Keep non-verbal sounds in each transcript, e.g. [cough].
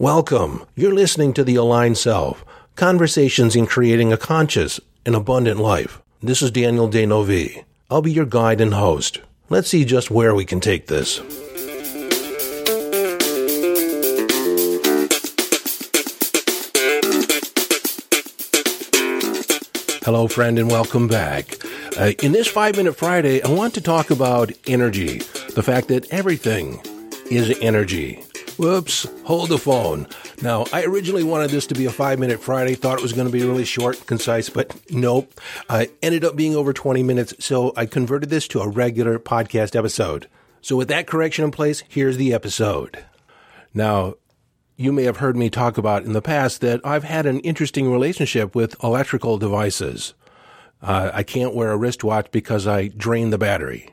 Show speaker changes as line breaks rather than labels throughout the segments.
Welcome. You're listening to The Aligned Self Conversations in Creating a Conscious and Abundant Life. This is Daniel D'Neuville. I'll be your guide and host. Let's see just where we can take this. Hello, friend, and welcome back. Uh, in this Five Minute Friday, I want to talk about energy, the fact that everything is energy. Whoops, hold the phone. Now, I originally wanted this to be a five minute Friday, thought it was going to be really short, and concise, but nope. I ended up being over 20 minutes, so I converted this to a regular podcast episode. So, with that correction in place, here's the episode. Now, you may have heard me talk about in the past that I've had an interesting relationship with electrical devices. Uh, I can't wear a wristwatch because I drain the battery.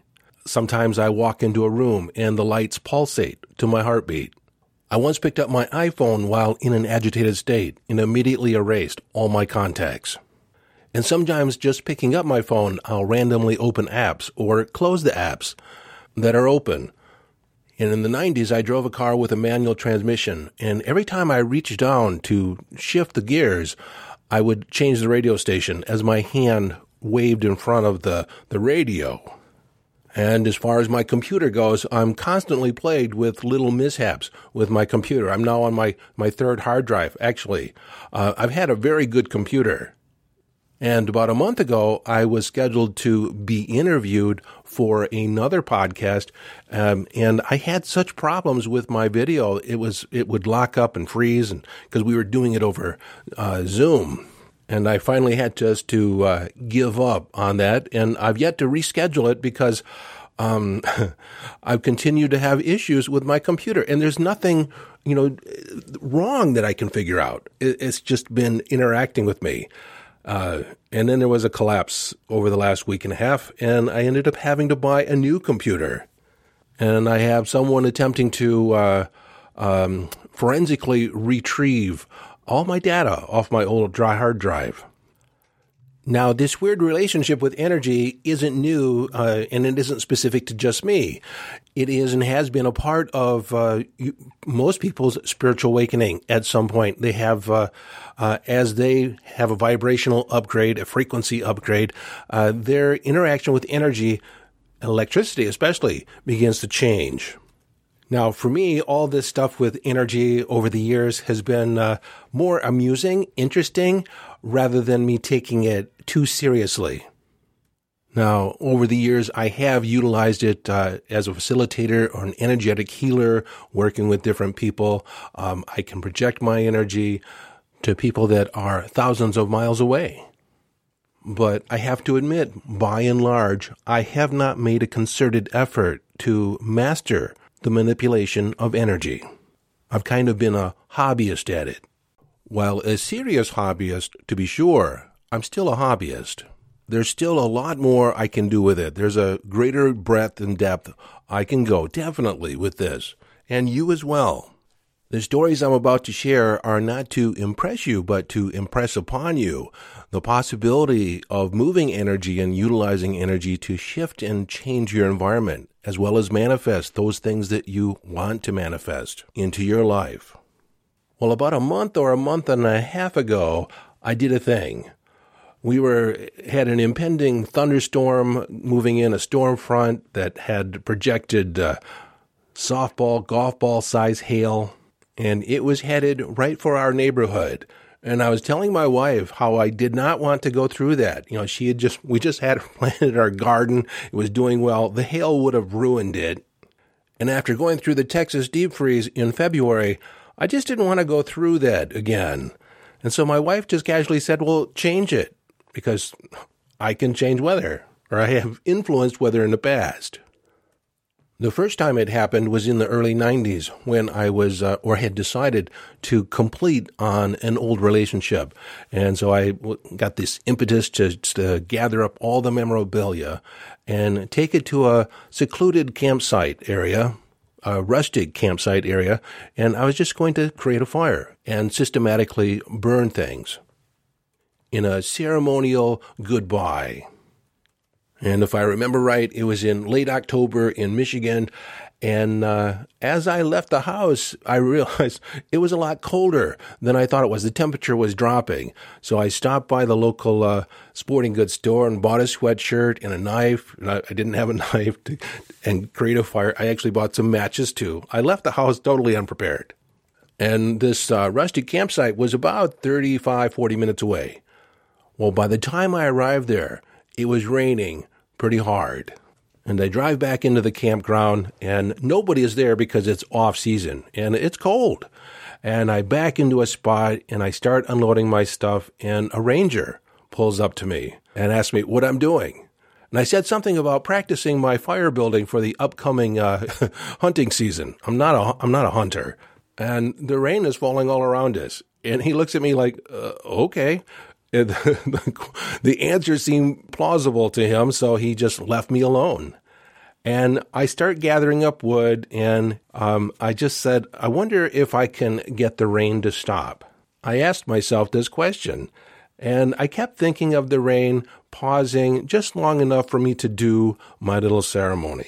Sometimes I walk into a room and the lights pulsate to my heartbeat. I once picked up my iPhone while in an agitated state and immediately erased all my contacts. And sometimes just picking up my phone, I'll randomly open apps or close the apps that are open. And in the 90s, I drove a car with a manual transmission, and every time I reached down to shift the gears, I would change the radio station as my hand waved in front of the, the radio. And as far as my computer goes, I'm constantly plagued with little mishaps with my computer. I'm now on my, my third hard drive, actually. Uh, I've had a very good computer. And about a month ago, I was scheduled to be interviewed for another podcast, um, and I had such problems with my video. It was it would lock up and freeze, and because we were doing it over uh, Zoom, and I finally had just to uh, give up on that. And I've yet to reschedule it because um, [laughs] I've continued to have issues with my computer, and there's nothing, you know, wrong that I can figure out. It's just been interacting with me. Uh, and then there was a collapse over the last week and a half, and I ended up having to buy a new computer. And I have someone attempting to uh, um, forensically retrieve all my data off my old dry hard drive. Now, this weird relationship with energy isn't new, uh, and it isn't specific to just me. It is and has been a part of uh, most people's spiritual awakening at some point. They have, uh, uh as they have a vibrational upgrade, a frequency upgrade, uh, their interaction with energy, electricity especially, begins to change. Now, for me, all this stuff with energy over the years has been uh, more amusing, interesting, rather than me taking it too seriously. Now, over the years, I have utilized it uh, as a facilitator or an energetic healer, working with different people. Um, I can project my energy to people that are thousands of miles away. But I have to admit, by and large, I have not made a concerted effort to master the manipulation of energy. I've kind of been a hobbyist at it. While a serious hobbyist, to be sure, I'm still a hobbyist. There's still a lot more I can do with it. There's a greater breadth and depth I can go, definitely, with this. And you as well. The stories I'm about to share are not to impress you, but to impress upon you the possibility of moving energy and utilizing energy to shift and change your environment, as well as manifest those things that you want to manifest into your life. Well, about a month or a month and a half ago, I did a thing. We were had an impending thunderstorm moving in, a storm front that had projected uh, softball, golf ball size hail and it was headed right for our neighborhood. And I was telling my wife how I did not want to go through that. You know, she had just, we just had [laughs] planted our garden. It was doing well. The hail would have ruined it. And after going through the Texas deep freeze in February, I just didn't want to go through that again. And so my wife just casually said, well, change it because I can change weather or I have influenced weather in the past. The first time it happened was in the early 90s when I was, uh, or had decided to complete on an old relationship. And so I got this impetus to, to gather up all the memorabilia and take it to a secluded campsite area, a rustic campsite area. And I was just going to create a fire and systematically burn things in a ceremonial goodbye. And if I remember right, it was in late October in Michigan. And uh, as I left the house, I [laughs] realized it was a lot colder than I thought it was. The temperature was dropping. So I stopped by the local uh, sporting goods store and bought a sweatshirt and a knife. And I, I didn't have a [laughs] knife to, and create a fire. I actually bought some matches too. I left the house totally unprepared. And this uh, rustic campsite was about 35, 40 minutes away. Well, by the time I arrived there, it was raining pretty hard. And I drive back into the campground, and nobody is there because it's off season and it's cold. And I back into a spot and I start unloading my stuff, and a ranger pulls up to me and asks me what I'm doing. And I said something about practicing my fire building for the upcoming uh, [laughs] hunting season. I'm not a I'm not a hunter, and the rain is falling all around us. And he looks at me like, uh, okay. [laughs] the, the answer seemed plausible to him, so he just left me alone. And I start gathering up wood, and um, I just said, I wonder if I can get the rain to stop. I asked myself this question, and I kept thinking of the rain pausing just long enough for me to do my little ceremony.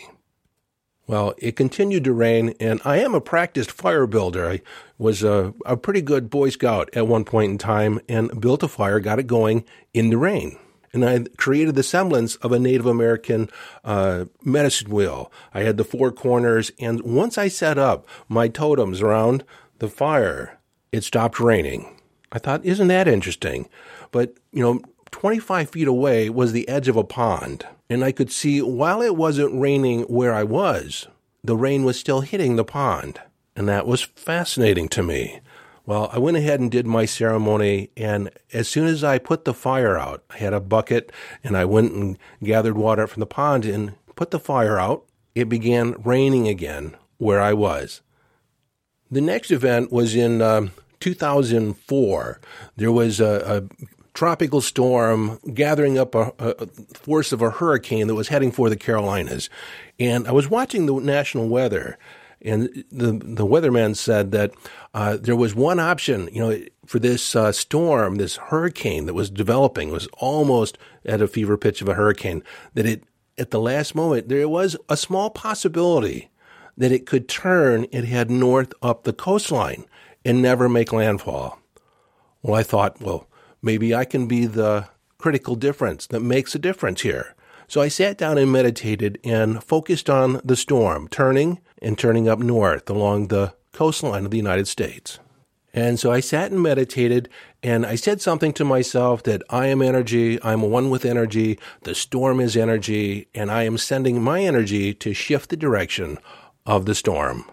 Well, it continued to rain, and I am a practiced fire builder. I was a, a pretty good Boy Scout at one point in time and built a fire, got it going in the rain. And I created the semblance of a Native American uh, medicine wheel. I had the four corners, and once I set up my totems around the fire, it stopped raining. I thought, isn't that interesting? But, you know, 25 feet away was the edge of a pond and I could see while it wasn't raining where I was, the rain was still hitting the pond. And that was fascinating to me. Well, I went ahead and did my ceremony, and as soon as I put the fire out, I had a bucket and I went and gathered water from the pond and put the fire out. It began raining again where I was. The next event was in um, 2004. There was a, a tropical storm gathering up a, a, force of a hurricane that was heading for the Carolinas. And I was watching the national weather, and the the weatherman said that uh, there was one option, you know, for this uh, storm, this hurricane that was developing was almost at a fever pitch of a hurricane. That it at the last moment there was a small possibility that it could turn and head north up the coastline and never make landfall. Well, I thought, well, Maybe I can be the critical difference that makes a difference here. So I sat down and meditated and focused on the storm turning and turning up north along the coastline of the United States. And so I sat and meditated and I said something to myself that I am energy, I'm one with energy, the storm is energy, and I am sending my energy to shift the direction of the storm.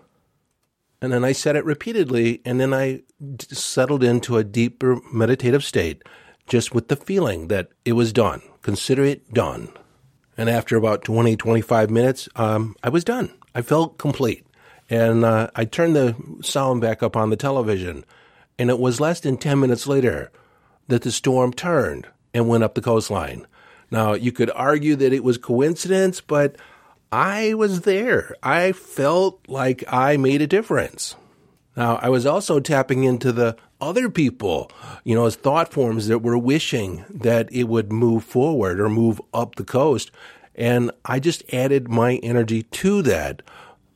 And then I said it repeatedly, and then I settled into a deeper meditative state just with the feeling that it was done. Consider it done. And after about 20, 25 minutes, um, I was done. I felt complete. And uh, I turned the sound back up on the television, and it was less than 10 minutes later that the storm turned and went up the coastline. Now, you could argue that it was coincidence, but I was there. I felt like I made a difference. Now, I was also tapping into the other people, you know, as thought forms that were wishing that it would move forward or move up the coast. And I just added my energy to that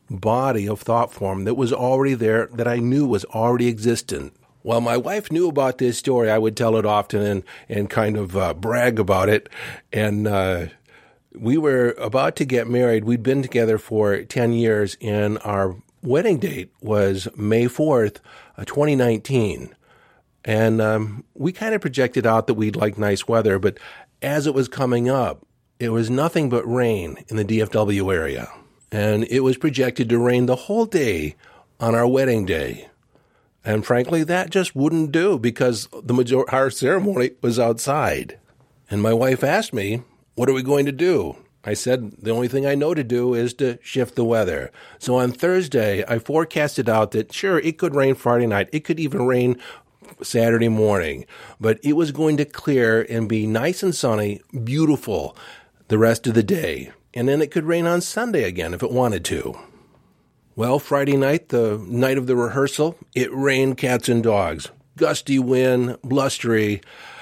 body of thought form that was already there, that I knew was already existent. Well, my wife knew about this story. I would tell it often and, and kind of uh, brag about it. And uh, we were about to get married. We'd been together for 10 years, and our wedding date was May 4th, uh, 2019. And um, we kind of projected out that we'd like nice weather, but as it was coming up, it was nothing but rain in the DFW area. And it was projected to rain the whole day on our wedding day. And frankly, that just wouldn't do because the major- our ceremony was outside. And my wife asked me, What are we going to do? I said the only thing I know to do is to shift the weather. So on Thursday, I forecasted out that sure, it could rain Friday night. It could even rain Saturday morning, but it was going to clear and be nice and sunny, beautiful the rest of the day. And then it could rain on Sunday again if it wanted to. Well, Friday night, the night of the rehearsal, it rained cats and dogs. Gusty wind, blustery.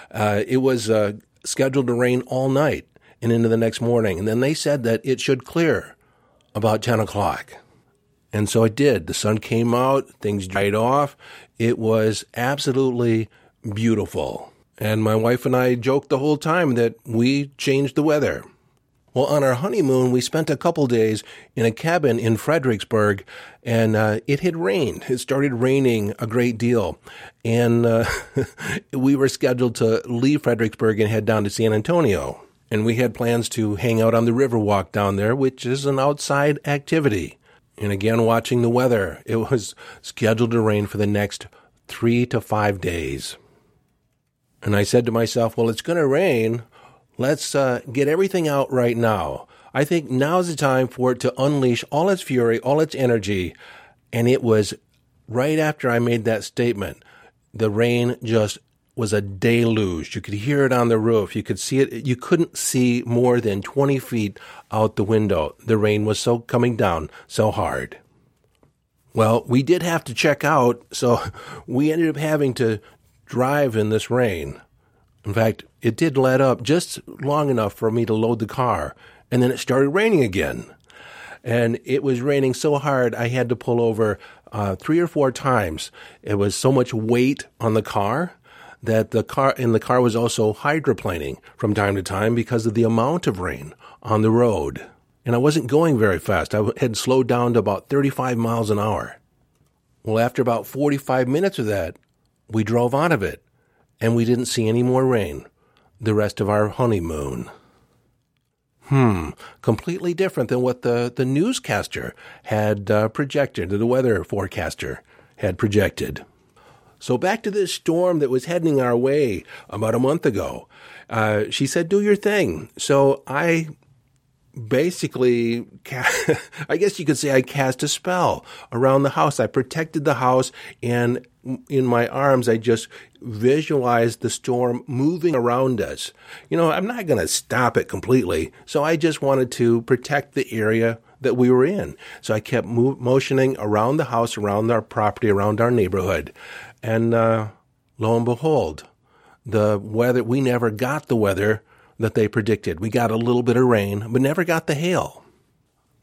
Uh, it was uh, scheduled to rain all night and into the next morning. And then they said that it should clear about 10 o'clock. And so it did. The sun came out, things dried off. It was absolutely beautiful. And my wife and I joked the whole time that we changed the weather. Well, on our honeymoon, we spent a couple days in a cabin in Fredericksburg, and uh, it had rained. It started raining a great deal. And uh, [laughs] we were scheduled to leave Fredericksburg and head down to San Antonio. And we had plans to hang out on the Riverwalk down there, which is an outside activity. And again, watching the weather, it was scheduled to rain for the next three to five days. And I said to myself, well, it's going to rain. Let's uh, get everything out right now. I think now's the time for it to unleash all its fury, all its energy. And it was right after I made that statement, the rain just was a deluge. You could hear it on the roof. You could see it. You couldn't see more than 20 feet out the window. The rain was so coming down so hard. Well, we did have to check out, so [laughs] we ended up having to drive in this rain. In fact, it did let up just long enough for me to load the car, and then it started raining again. And it was raining so hard, I had to pull over uh, three or four times. It was so much weight on the car that the car and the car was also hydroplaning from time to time because of the amount of rain on the road. And I wasn't going very fast. I had slowed down to about 35 miles an hour. Well, after about 45 minutes of that, we drove out of it and we didn't see any more rain the rest of our honeymoon. Hmm, completely different than what the, the newscaster had uh, projected, the weather forecaster had projected. So back to this storm that was heading our way about a month ago. Uh, she said, do your thing. So I basically, [laughs] I guess you could say I cast a spell around the house. I protected the house and in my arms, I just visualized the storm moving around us. You know, I'm not going to stop it completely. So I just wanted to protect the area that we were in. So I kept move, motioning around the house, around our property, around our neighborhood. And uh, lo and behold, the weather, we never got the weather that they predicted. We got a little bit of rain, but never got the hail.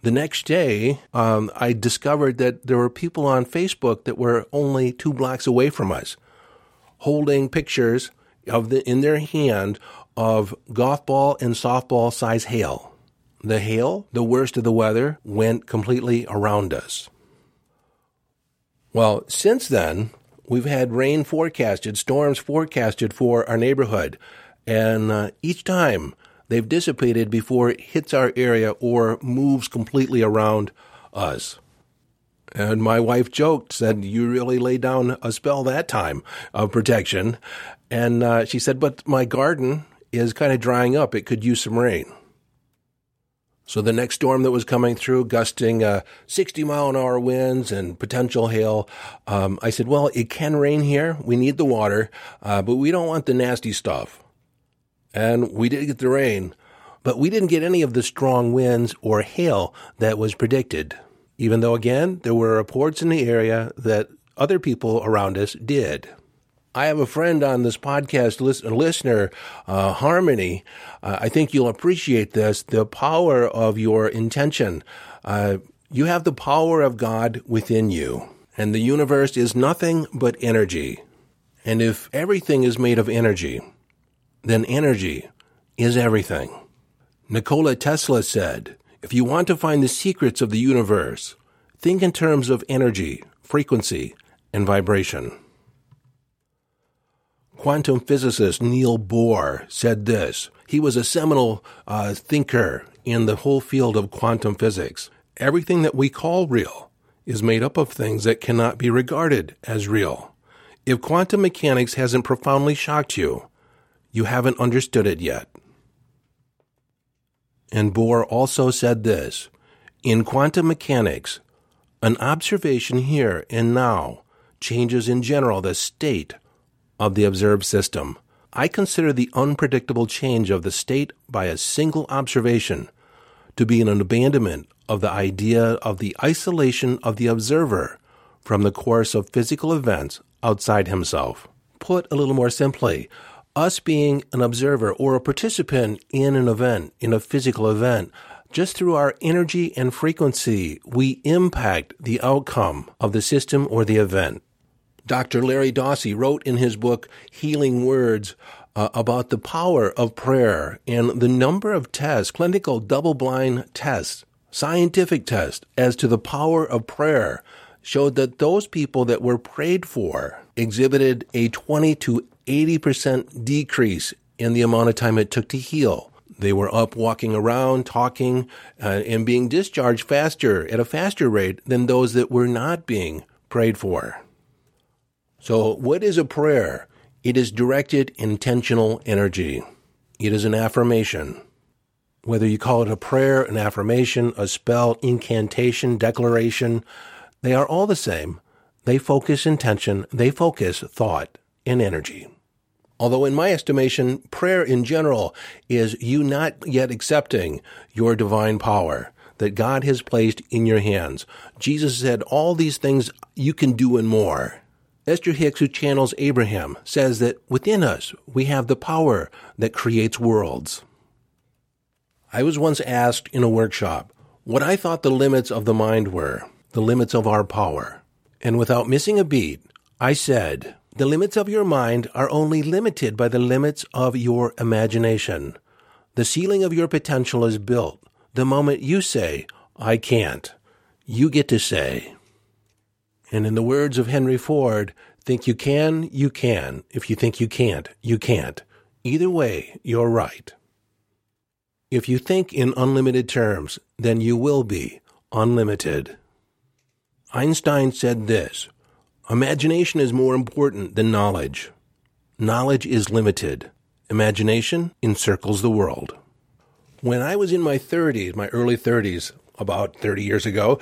The next day, um, I discovered that there were people on Facebook that were only two blocks away from us, holding pictures of the in their hand of golf ball and softball size hail. The hail, the worst of the weather, went completely around us. Well, since then, we've had rain forecasted, storms forecasted for our neighborhood. And uh, each time they've dissipated before it hits our area or moves completely around us. And my wife joked, said, You really laid down a spell that time of protection. And uh, she said, But my garden is kind of drying up. It could use some rain. So the next storm that was coming through, gusting uh, 60 mile an hour winds and potential hail, um, I said, Well, it can rain here. We need the water, uh, but we don't want the nasty stuff and we did get the rain, but we didn't get any of the strong winds or hail that was predicted. Even though, again, there were reports in the area that other people around us did. I have a friend on this podcast, listener, uh, Harmony. Uh, I think you'll appreciate this the power of your intention. Uh, you have the power of God within you, and the universe is nothing but energy. And if everything is made of energy, then energy is everything. Nikola Tesla said, if you want to find the secrets of the universe, think in terms of energy, frequency, and vibration. Quantum physicist Neil Bohr said this. He was a seminal uh, thinker in the whole field of quantum physics. Everything that we call real is made up of things that cannot be regarded as real. If quantum mechanics hasn't profoundly shocked you, you haven't understood it yet. And Bohr also said this In quantum mechanics, an observation here and now changes in general the state of the observed system. I consider the unpredictable change of the state by a single observation to be an abandonment of the idea of the isolation of the observer from the course of physical events outside himself. Put a little more simply, us being an observer or a participant in an event, in a physical event, Just through our energy and frequency, we impact the outcome of the system or the event. Dr. Larry Dossey wrote in his book, Healing Words, uh, about the power of prayer and the number of tests, clinical double blind tests, scientific tests as to the power of prayer showed that those people that were prayed for exhibited a 20 to 80% decrease in the amount of time it took to heal. They were up walking around, talking, uh, and being discharged faster at a faster rate than those that were not being prayed for. So, what is a prayer? It is directed intentional energy. It is an affirmation. Whether you call it a prayer, an affirmation, a spell, incantation, declaration, they are all the same. They focus intention, they focus thought and energy. Although, in my estimation, prayer in general is you not yet accepting your divine power that God has placed in your hands. Jesus said, All these things you can do and more. Esther Hicks, who channels Abraham, says that within us we have the power that creates worlds. I was once asked in a workshop what I thought the limits of the mind were, the limits of our power. And without missing a beat, I said, the limits of your mind are only limited by the limits of your imagination. The ceiling of your potential is built the moment you say, I can't. You get to say, and in the words of Henry Ford, think you can, you can. If you think you can't, you can't. Either way, you're right. If you think in unlimited terms, then you will be unlimited. Einstein said this Imagination is more important than knowledge. Knowledge is limited. Imagination encircles the world. When I was in my 30s, my early 30s, about 30 years ago,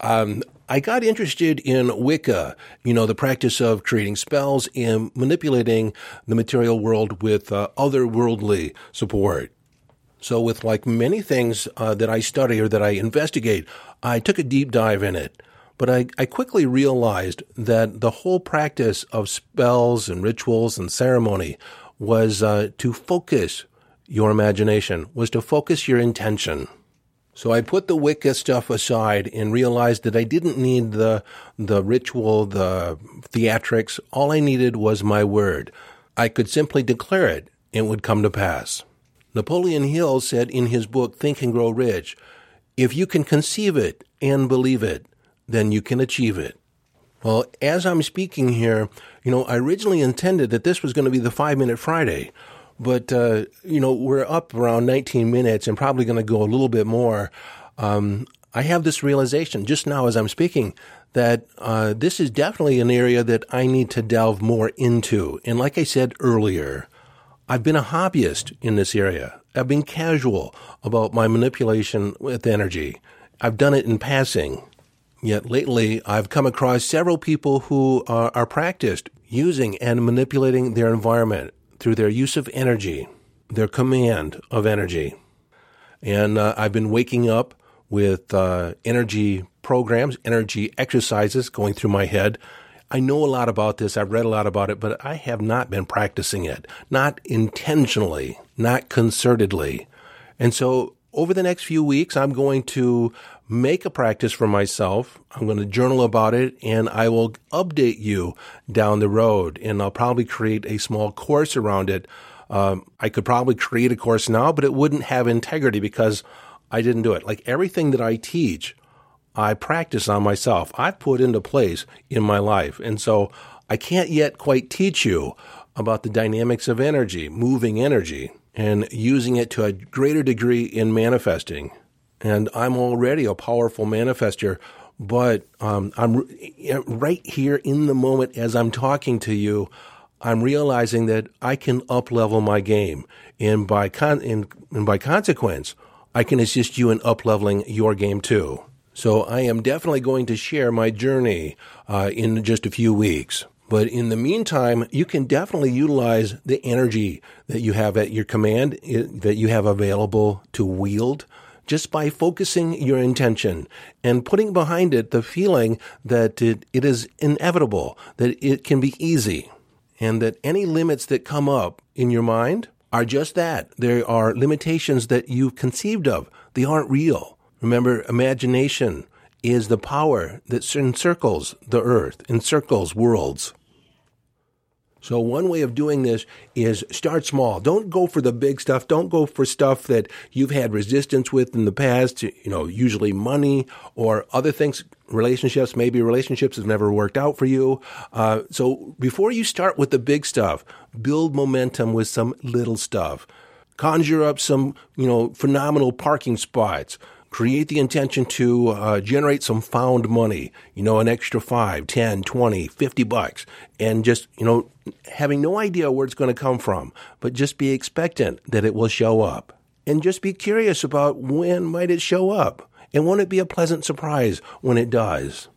um, I got interested in Wicca, you know, the practice of creating spells and manipulating the material world with uh, otherworldly support. So, with like many things uh, that I study or that I investigate, I took a deep dive in it. But I, I quickly realized that the whole practice of spells and rituals and ceremony was uh, to focus your imagination, was to focus your intention. So I put the Wicca stuff aside and realized that I didn't need the, the ritual, the theatrics. All I needed was my word. I could simply declare it and it would come to pass. Napoleon Hill said in his book, Think and Grow Rich, if you can conceive it and believe it, then you can achieve it. Well, as I'm speaking here, you know, I originally intended that this was going to be the five minute Friday. But, uh, you know, we're up around 19 minutes and probably going to go a little bit more. Um, I have this realization just now as I'm speaking that uh, this is definitely an area that I need to delve more into. And like I said earlier, I've been a hobbyist in this area. I've been casual about my manipulation with energy. I've done it in passing. Yet lately, I've come across several people who are, are practiced using and manipulating their environment through their use of energy, their command of energy. And uh, I've been waking up with uh, energy programs, energy exercises going through my head. I know a lot about this. I've read a lot about it, but I have not been practicing it, not intentionally, not concertedly. And so over the next few weeks, I'm going to make a practice for myself. I'm going to journal about it and I will update you down the road. And I'll probably create a small course around it. Um, I could probably create a course now, but it wouldn't have integrity because I didn't do it. Like everything that I teach, I practice on myself. I've put into place in my life. And so I can't yet quite teach you about the dynamics of energy, moving energy, and using it to a greater degree in manifesting and I'm already a powerful manifester. But um, I'm right here in the moment as I'm talking to you. I'm realizing that I can up level my game, and by con- and, and by consequence, I can assist you in up leveling your game too. So I am definitely going to share my journey uh, in just a few weeks. But in the meantime, you can definitely utilize the energy that you have at your command, that you have available to wield just by focusing your intention and putting behind it the feeling that it, it is inevitable, that it can be easy, and that any limits that come up in your mind are just that. They are limitations that you've conceived of. They aren't real. Remember, imagination is the power that encircles the earth, encircles worlds. So one way of doing this is start small. Don't go for the big stuff. Don't go for stuff that you've had resistance with in the past, you know, usually money or other things, relationships. Maybe relationships have never worked out for you. Uh, so before you start with the big stuff, build momentum with some little stuff. Conjure up some, you know, phenomenal parking spots create the intention to uh, generate some found money, you know, an extra 5, 10, 20, 50 bucks, and just, you know, having no idea where it's going to come from, but just be expectant that it will show up. And just be curious about when might it show up, and won't it be a pleasant surprise when it does?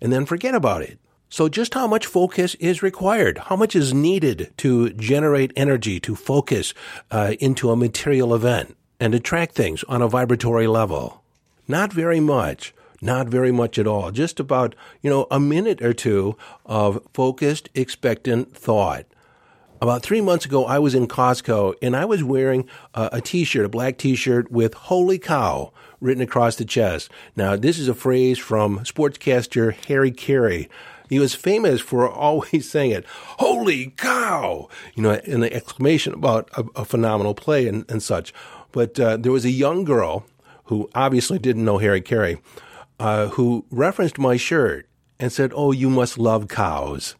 And then forget about it. So, just how much focus is required? How much is needed to generate energy to focus uh, into a material event? And attract things on a vibratory level. Not very much, not very much at all. Just about, you know, a minute or two of focused, expectant thought. About three months ago, I was in Costco and I was wearing a a t-shirt, a black t-shirt with "Holy cow" written across the chest. Now, this is a phrase from sportscaster Harry Caray. He was famous for [laughs] always saying it, "Holy cow!" You know, an exclamation about a, a phenomenal play and, and such. But uh, there was a young girl who obviously didn't know Harry Caray, uh, who referenced my shirt and said, "Oh, you must love cows."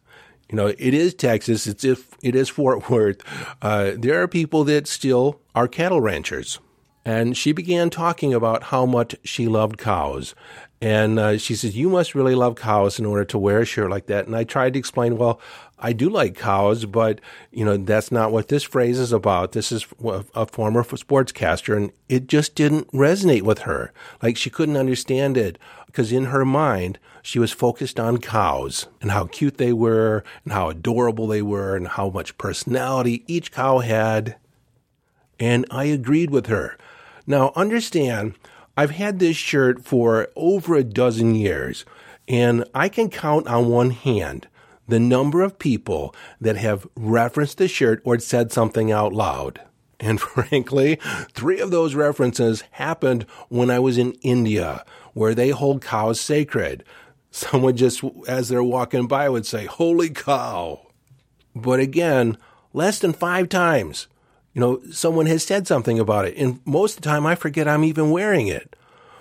You know, it is Texas. It's if it is Fort Worth. Uh, there are people that still are cattle ranchers, and she began talking about how much she loved cows. And uh, she says, You must really love cows in order to wear a shirt like that. And I tried to explain, Well, I do like cows, but you know that's not what this phrase is about. This is a former sportscaster, and it just didn't resonate with her. Like she couldn't understand it because in her mind she was focused on cows and how cute they were, and how adorable they were, and how much personality each cow had. And I agreed with her. Now understand, I've had this shirt for over a dozen years, and I can count on one hand the number of people that have referenced the shirt or said something out loud. And [laughs] frankly, three of those references happened when I was in India, where they hold cows sacred. Someone just, as they're walking by, would say, Holy cow. But again, less than five times, you know, someone has said something about it. And most of the time, I forget I'm even wearing it.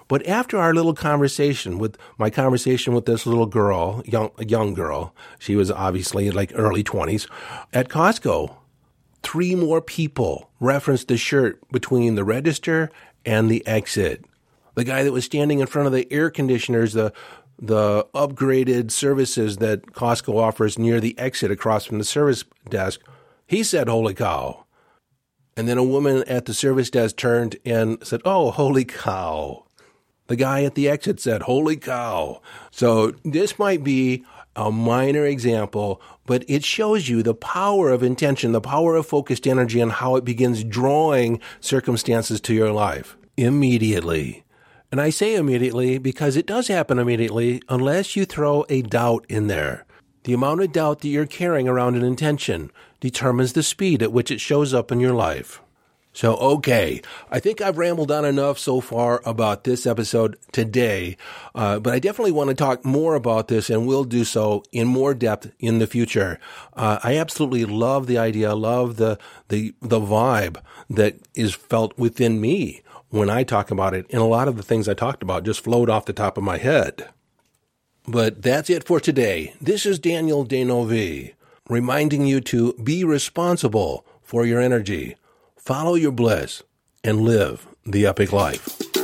But after our little conversation with my conversation with this little girl, young young girl, she was obviously like early 20s at Costco, three more people referenced the shirt between the register and the exit. The guy that was standing in front of the air conditioners, the the upgraded services that Costco offers near the exit across from the service desk, he said, Holy cow. And then a woman at the service desk turned and said, Oh, holy cow. The guy at the exit said, Holy cow. So this might be a minor example, but it shows you the power of intention, the power of focused energy, and how it begins drawing circumstances to your life immediately. And I say immediately because it does happen immediately unless you throw a doubt in there. The amount of doubt that you're carrying around an intention determines the speed at which it shows up in your life. So, okay, I think I've rambled on enough so far about this episode today, uh, but I definitely want to talk more about this and will do so in more depth in the future. Uh, I absolutely love the idea, love the, the, the vibe that is felt within me when I talk about it. And a lot of the things I talked about just flowed off the top of my head. But that's it for today. This is Daniel D'Neuville reminding you to be responsible for your energy follow your bliss, and live the epic life.